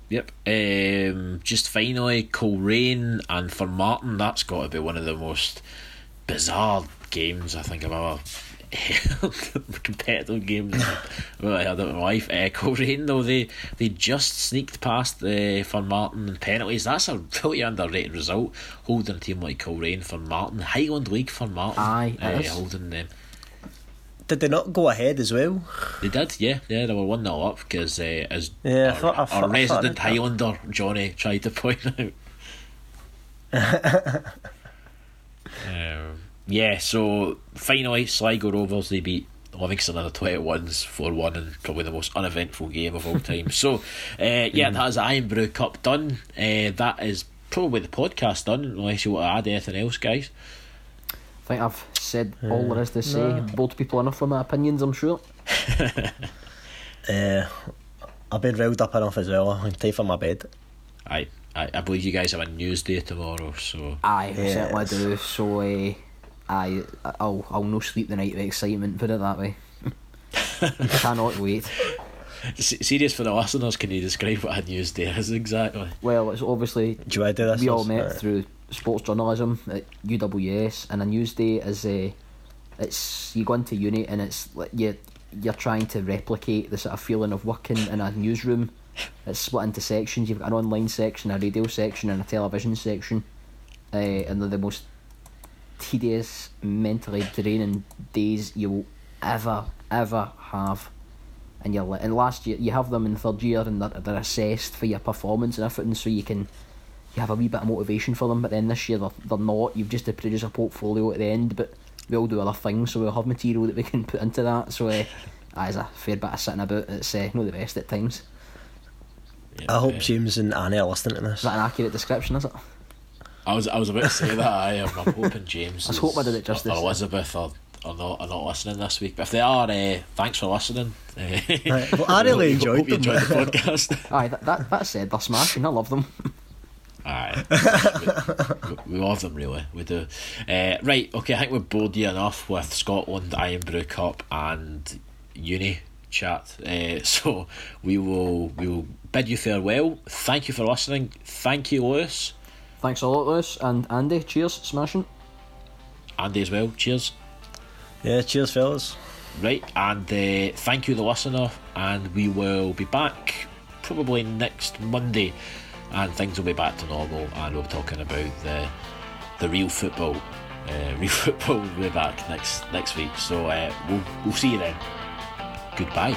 Yep. Um, just finally, Coleraine and Formartine, that's got to be one of the most bizarre games I think I've ever competitive games well, really had in my life. Uh, Coleraine, though, they they just sneaked past the Formartine in penalties. That's a really underrated result. Holding a team like Coleraine Formartine, Highland League Formartine. Aye, uh, holding them. Did they not go ahead as well? They did, yeah, yeah. They were one 0 up because uh, as Yeah, I our, I thought- I thought I resident. Highlander Johnny tried to point out. um, yeah, so finally, Sligo Rovers they beat Livingston under twenty ones four one, and probably the most uneventful game of all time. so, uh, yeah, that is Irn-Bru Cup done. Uh, that is probably the podcast done, unless you want to add anything else, guys. I think I've said all there is to say. Bored people enough for my opinions, I'm sure. Uh, I've been riled up enough as well. I'm time for my bed. I, I I believe you guys have a news day tomorrow, so Aye, I certainly Yes. do. So, uh, aye, I'll I'll no sleep the night of excitement. Put it that way. Cannot wait. S- serious for the listeners. Can you describe what a news day is exactly? Well, it's obviously Do you want to do this? we all met Alright. through sports journalism at UWS, and a news day is a. It's you go into uni and it's like you you're trying to replicate the sort of feeling of working in a newsroom. It's split into sections. You've got an online section, a radio section, and a television section, uh, and they're the most tedious, mentally draining days you will ever ever have. And you're and last year you have them in third year and they're, they're assessed for your performance and everything, so you can you have a wee bit of motivation for them. But then this year they're, they're not. You've just to produce a portfolio at the end, but we all do other things, so we'll have material that we can put into that. So uh, that is a fair bit of sitting about. It's uh, not the best at times. Yeah, I hope James and Annie are listening to this. Is that an accurate description? Is it? I was I was about to say that. I am. I'm hoping James. I was hoping I did it justice. Or Elizabeth are, are not are not listening this week. But if they are, uh, thanks for listening. Uh, Right, well, I really enjoyed hope you them. enjoyed the podcast. Aye, that, that that said, they're smashing. I love them. Aye, we, we love them really. We do. Uh, right, okay. I think we've bored you enough with Scotland, Irn-Bru Cup, and Uni chat. Uh, so we will we will bid you farewell. Thank you for listening. Thank you, Lewis, Thanks a lot, Lewis and Andy. Cheers, smashing. Andy as well. Cheers. Yeah, cheers, fellas. Right, and uh, thank you, the listener, and we will be back probably next Monday, and things will be back to normal, and we'll be talking about the the real football. Uh, real football will be back next next week, so uh, we'll we'll see you then. Goodbye.